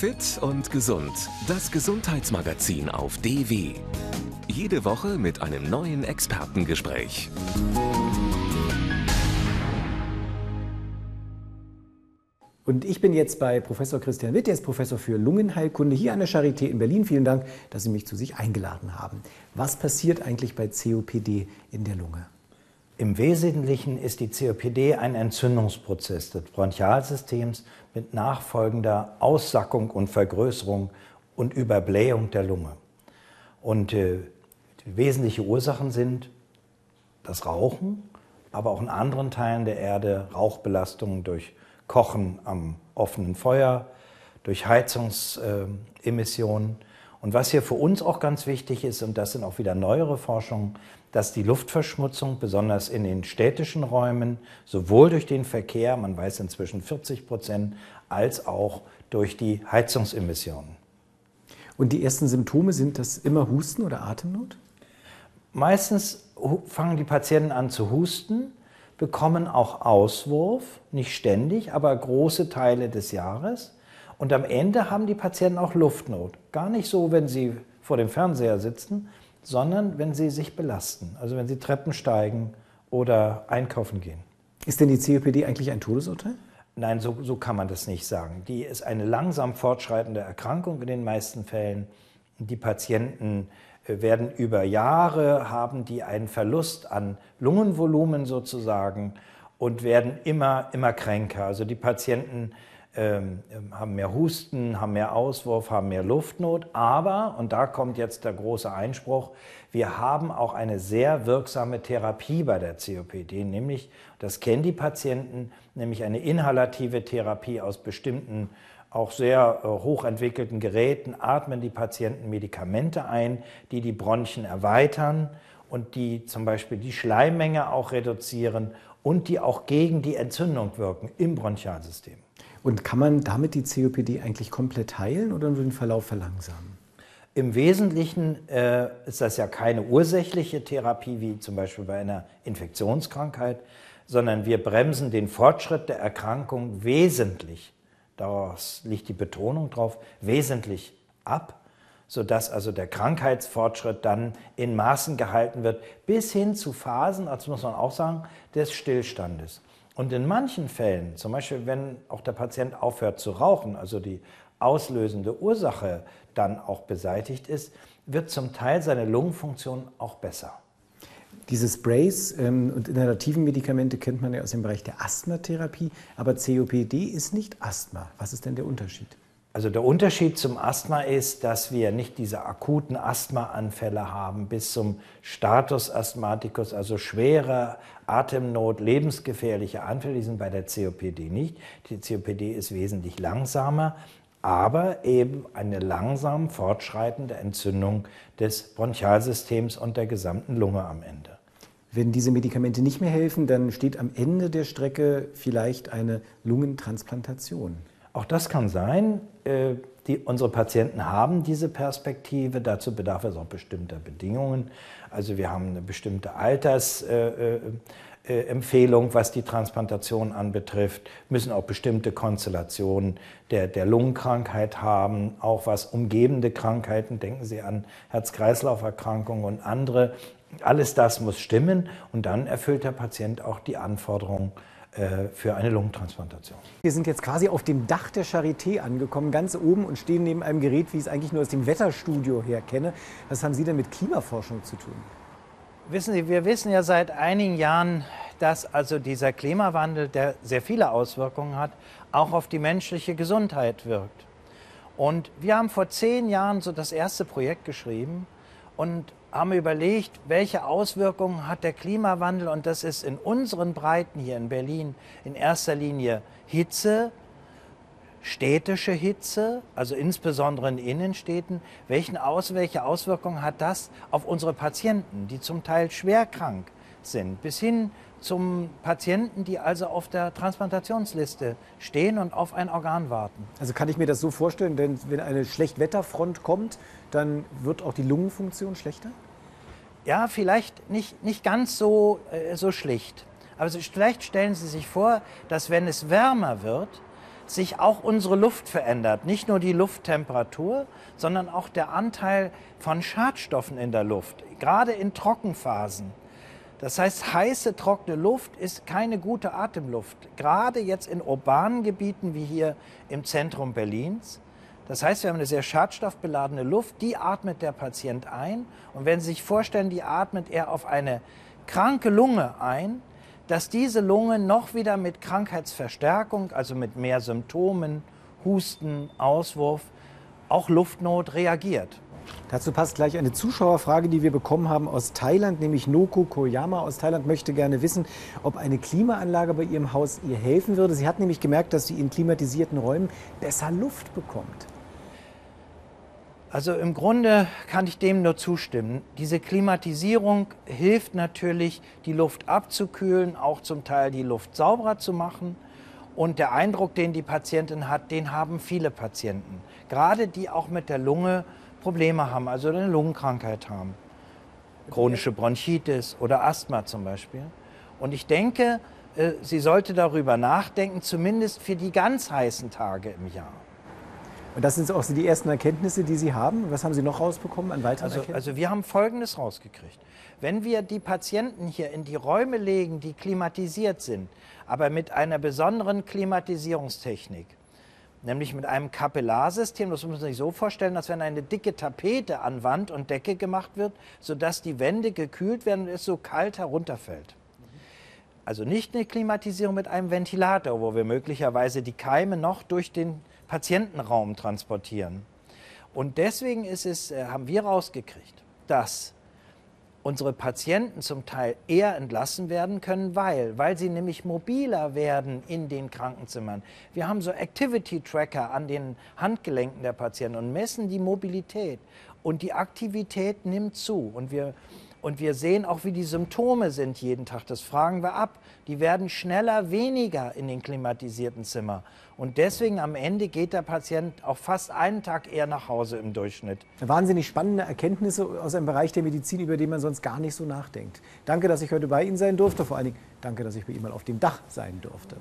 Fit und gesund. Das Gesundheitsmagazin auf DW. Jede Woche mit einem neuen Expertengespräch. Und ich bin jetzt bei Professor Christian Witt, der ist Professor für Lungenheilkunde hier an der Charité in Berlin. Vielen Dank, dass Sie mich zu sich eingeladen haben. Was passiert eigentlich bei COPD in der Lunge? Im Wesentlichen ist die COPD ein Entzündungsprozess des Bronchialsystems mit nachfolgender Aussackung und Vergrößerung und Überblähung der Lunge. Und äh, die wesentlichen Ursachen sind das Rauchen, aber auch in anderen Teilen der Erde Rauchbelastungen durch Kochen am offenen Feuer, durch Heizungsemissionen. Und was hier für uns auch ganz wichtig ist, und das sind auch wieder neuere Forschungen, dass die Luftverschmutzung besonders in den städtischen Räumen sowohl durch den Verkehr, man weiß inzwischen 40 Prozent, als auch durch die Heizungsemissionen. Und die ersten Symptome sind das immer Husten oder Atemnot? Meistens fangen die Patienten an zu husten, bekommen auch Auswurf, nicht ständig, aber große Teile des Jahres. Und am Ende haben die Patienten auch Luftnot. Gar nicht so, wenn sie vor dem Fernseher sitzen, sondern wenn sie sich belasten. Also wenn sie Treppen steigen oder einkaufen gehen. Ist denn die COPD eigentlich ein Todesurteil? Nein, so, so kann man das nicht sagen. Die ist eine langsam fortschreitende Erkrankung in den meisten Fällen. Die Patienten äh, werden über Jahre, haben die einen Verlust an Lungenvolumen sozusagen und werden immer, immer kränker. Also die Patienten ähm, haben mehr Husten, haben mehr Auswurf, haben mehr Luftnot. Aber, und da kommt jetzt der große Einspruch, wir haben auch eine sehr wirksame Therapie bei der COPD, nämlich, das kennen die Patienten, nämlich eine inhalative Therapie aus bestimmten auch sehr äh, hochentwickelten Geräten atmen die Patienten Medikamente ein, die die Bronchien erweitern und die zum Beispiel die Schleimmenge auch reduzieren und die auch gegen die Entzündung wirken im Bronchialsystem. Und kann man damit die COPD eigentlich komplett heilen oder nur den Verlauf verlangsamen? Im Wesentlichen äh, ist das ja keine ursächliche Therapie wie zum Beispiel bei einer Infektionskrankheit, sondern wir bremsen den Fortschritt der Erkrankung wesentlich, daraus liegt die Betonung drauf, wesentlich ab, sodass also der Krankheitsfortschritt dann in Maßen gehalten wird, bis hin zu Phasen, das muss man auch sagen, des Stillstandes. Und in manchen Fällen, zum Beispiel wenn auch der Patient aufhört zu rauchen, also die auslösende Ursache dann auch beseitigt ist, wird zum Teil seine Lungenfunktion auch besser. Diese Sprays ähm, und inhalativen Medikamente kennt man ja aus dem Bereich der Asthmatherapie, aber COPD ist nicht Asthma. Was ist denn der Unterschied? Also der Unterschied zum Asthma ist, dass wir nicht diese akuten Asthmaanfälle haben bis zum Status Asthmaticus, also schwere Atemnot, lebensgefährliche Anfälle, die sind bei der COPD nicht. Die COPD ist wesentlich langsamer, aber eben eine langsam fortschreitende Entzündung des Bronchialsystems und der gesamten Lunge am Ende. Wenn diese Medikamente nicht mehr helfen, dann steht am Ende der Strecke vielleicht eine Lungentransplantation. Auch das kann sein. Äh, die, unsere Patienten haben diese Perspektive. Dazu bedarf es auch bestimmter Bedingungen. Also wir haben eine bestimmte Altersempfehlung, äh, äh, was die Transplantation anbetrifft, müssen auch bestimmte Konstellationen der, der Lungenkrankheit haben, auch was umgebende Krankheiten, denken Sie an Herz-Kreislauf-Erkrankungen und andere. Alles das muss stimmen und dann erfüllt der Patient auch die Anforderungen für eine Lungentransplantation. Wir sind jetzt quasi auf dem Dach der Charité angekommen, ganz oben und stehen neben einem Gerät, wie ich es eigentlich nur aus dem Wetterstudio her kenne. Was haben Sie denn mit Klimaforschung zu tun? Wissen Sie, wir wissen ja seit einigen Jahren, dass also dieser Klimawandel, der sehr viele Auswirkungen hat, auch auf die menschliche Gesundheit wirkt. Und wir haben vor zehn Jahren so das erste Projekt geschrieben und haben überlegt, welche Auswirkungen hat der Klimawandel und das ist in unseren Breiten hier in Berlin in erster Linie Hitze, städtische Hitze, also insbesondere in Innenstädten. Welchen Aus, welche Auswirkungen hat das auf unsere Patienten, die zum Teil schwer krank sind, bis hin zum Patienten, die also auf der Transplantationsliste stehen und auf ein Organ warten. Also kann ich mir das so vorstellen, denn wenn eine Schlechtwetterfront kommt, dann wird auch die Lungenfunktion schlechter? Ja, vielleicht nicht, nicht ganz so, äh, so schlicht. Aber vielleicht stellen Sie sich vor, dass wenn es wärmer wird, sich auch unsere Luft verändert. Nicht nur die Lufttemperatur, sondern auch der Anteil von Schadstoffen in der Luft, gerade in Trockenphasen. Das heißt, heiße, trockene Luft ist keine gute Atemluft, gerade jetzt in urbanen Gebieten wie hier im Zentrum Berlins. Das heißt, wir haben eine sehr schadstoffbeladene Luft, die atmet der Patient ein. Und wenn Sie sich vorstellen, die atmet er auf eine kranke Lunge ein, dass diese Lunge noch wieder mit Krankheitsverstärkung, also mit mehr Symptomen, Husten, Auswurf, auch Luftnot reagiert. Dazu passt gleich eine Zuschauerfrage, die wir bekommen haben aus Thailand, nämlich Noko Koyama aus Thailand möchte gerne wissen, ob eine Klimaanlage bei ihrem Haus ihr helfen würde. Sie hat nämlich gemerkt, dass sie in klimatisierten Räumen besser Luft bekommt. Also im Grunde kann ich dem nur zustimmen. Diese Klimatisierung hilft natürlich, die Luft abzukühlen, auch zum Teil die Luft sauberer zu machen. Und der Eindruck, den die Patientin hat, den haben viele Patienten. Gerade die auch mit der Lunge Probleme haben, also eine Lungenkrankheit haben. Chronische Bronchitis oder Asthma zum Beispiel. Und ich denke, äh, sie sollte darüber nachdenken, zumindest für die ganz heißen Tage im Jahr. Und das sind auch die ersten Erkenntnisse, die Sie haben. Was haben Sie noch rausbekommen an weiteren also, Erkenntnissen? Also wir haben Folgendes rausgekriegt. Wenn wir die Patienten hier in die Räume legen, die klimatisiert sind, aber mit einer besonderen Klimatisierungstechnik, nämlich mit einem Kapillarsystem. Das muss man sich so vorstellen, als wenn eine dicke Tapete an Wand und Decke gemacht wird, sodass die Wände gekühlt werden und es so kalt herunterfällt. Also nicht eine Klimatisierung mit einem Ventilator, wo wir möglicherweise die Keime noch durch den Patientenraum transportieren. Und deswegen ist es, äh, haben wir rausgekriegt, dass unsere Patienten zum Teil eher entlassen werden können, weil, weil sie nämlich mobiler werden in den Krankenzimmern. Wir haben so Activity Tracker an den Handgelenken der Patienten und messen die Mobilität und die Aktivität nimmt zu und wir und wir sehen auch, wie die Symptome sind jeden Tag. Das fragen wir ab. Die werden schneller weniger in den klimatisierten Zimmern. Und deswegen am Ende geht der Patient auch fast einen Tag eher nach Hause im Durchschnitt. Wahnsinnig spannende Erkenntnisse aus einem Bereich der Medizin, über den man sonst gar nicht so nachdenkt. Danke, dass ich heute bei Ihnen sein durfte. Vor allen Dingen danke, dass ich bei Ihnen mal auf dem Dach sein durfte.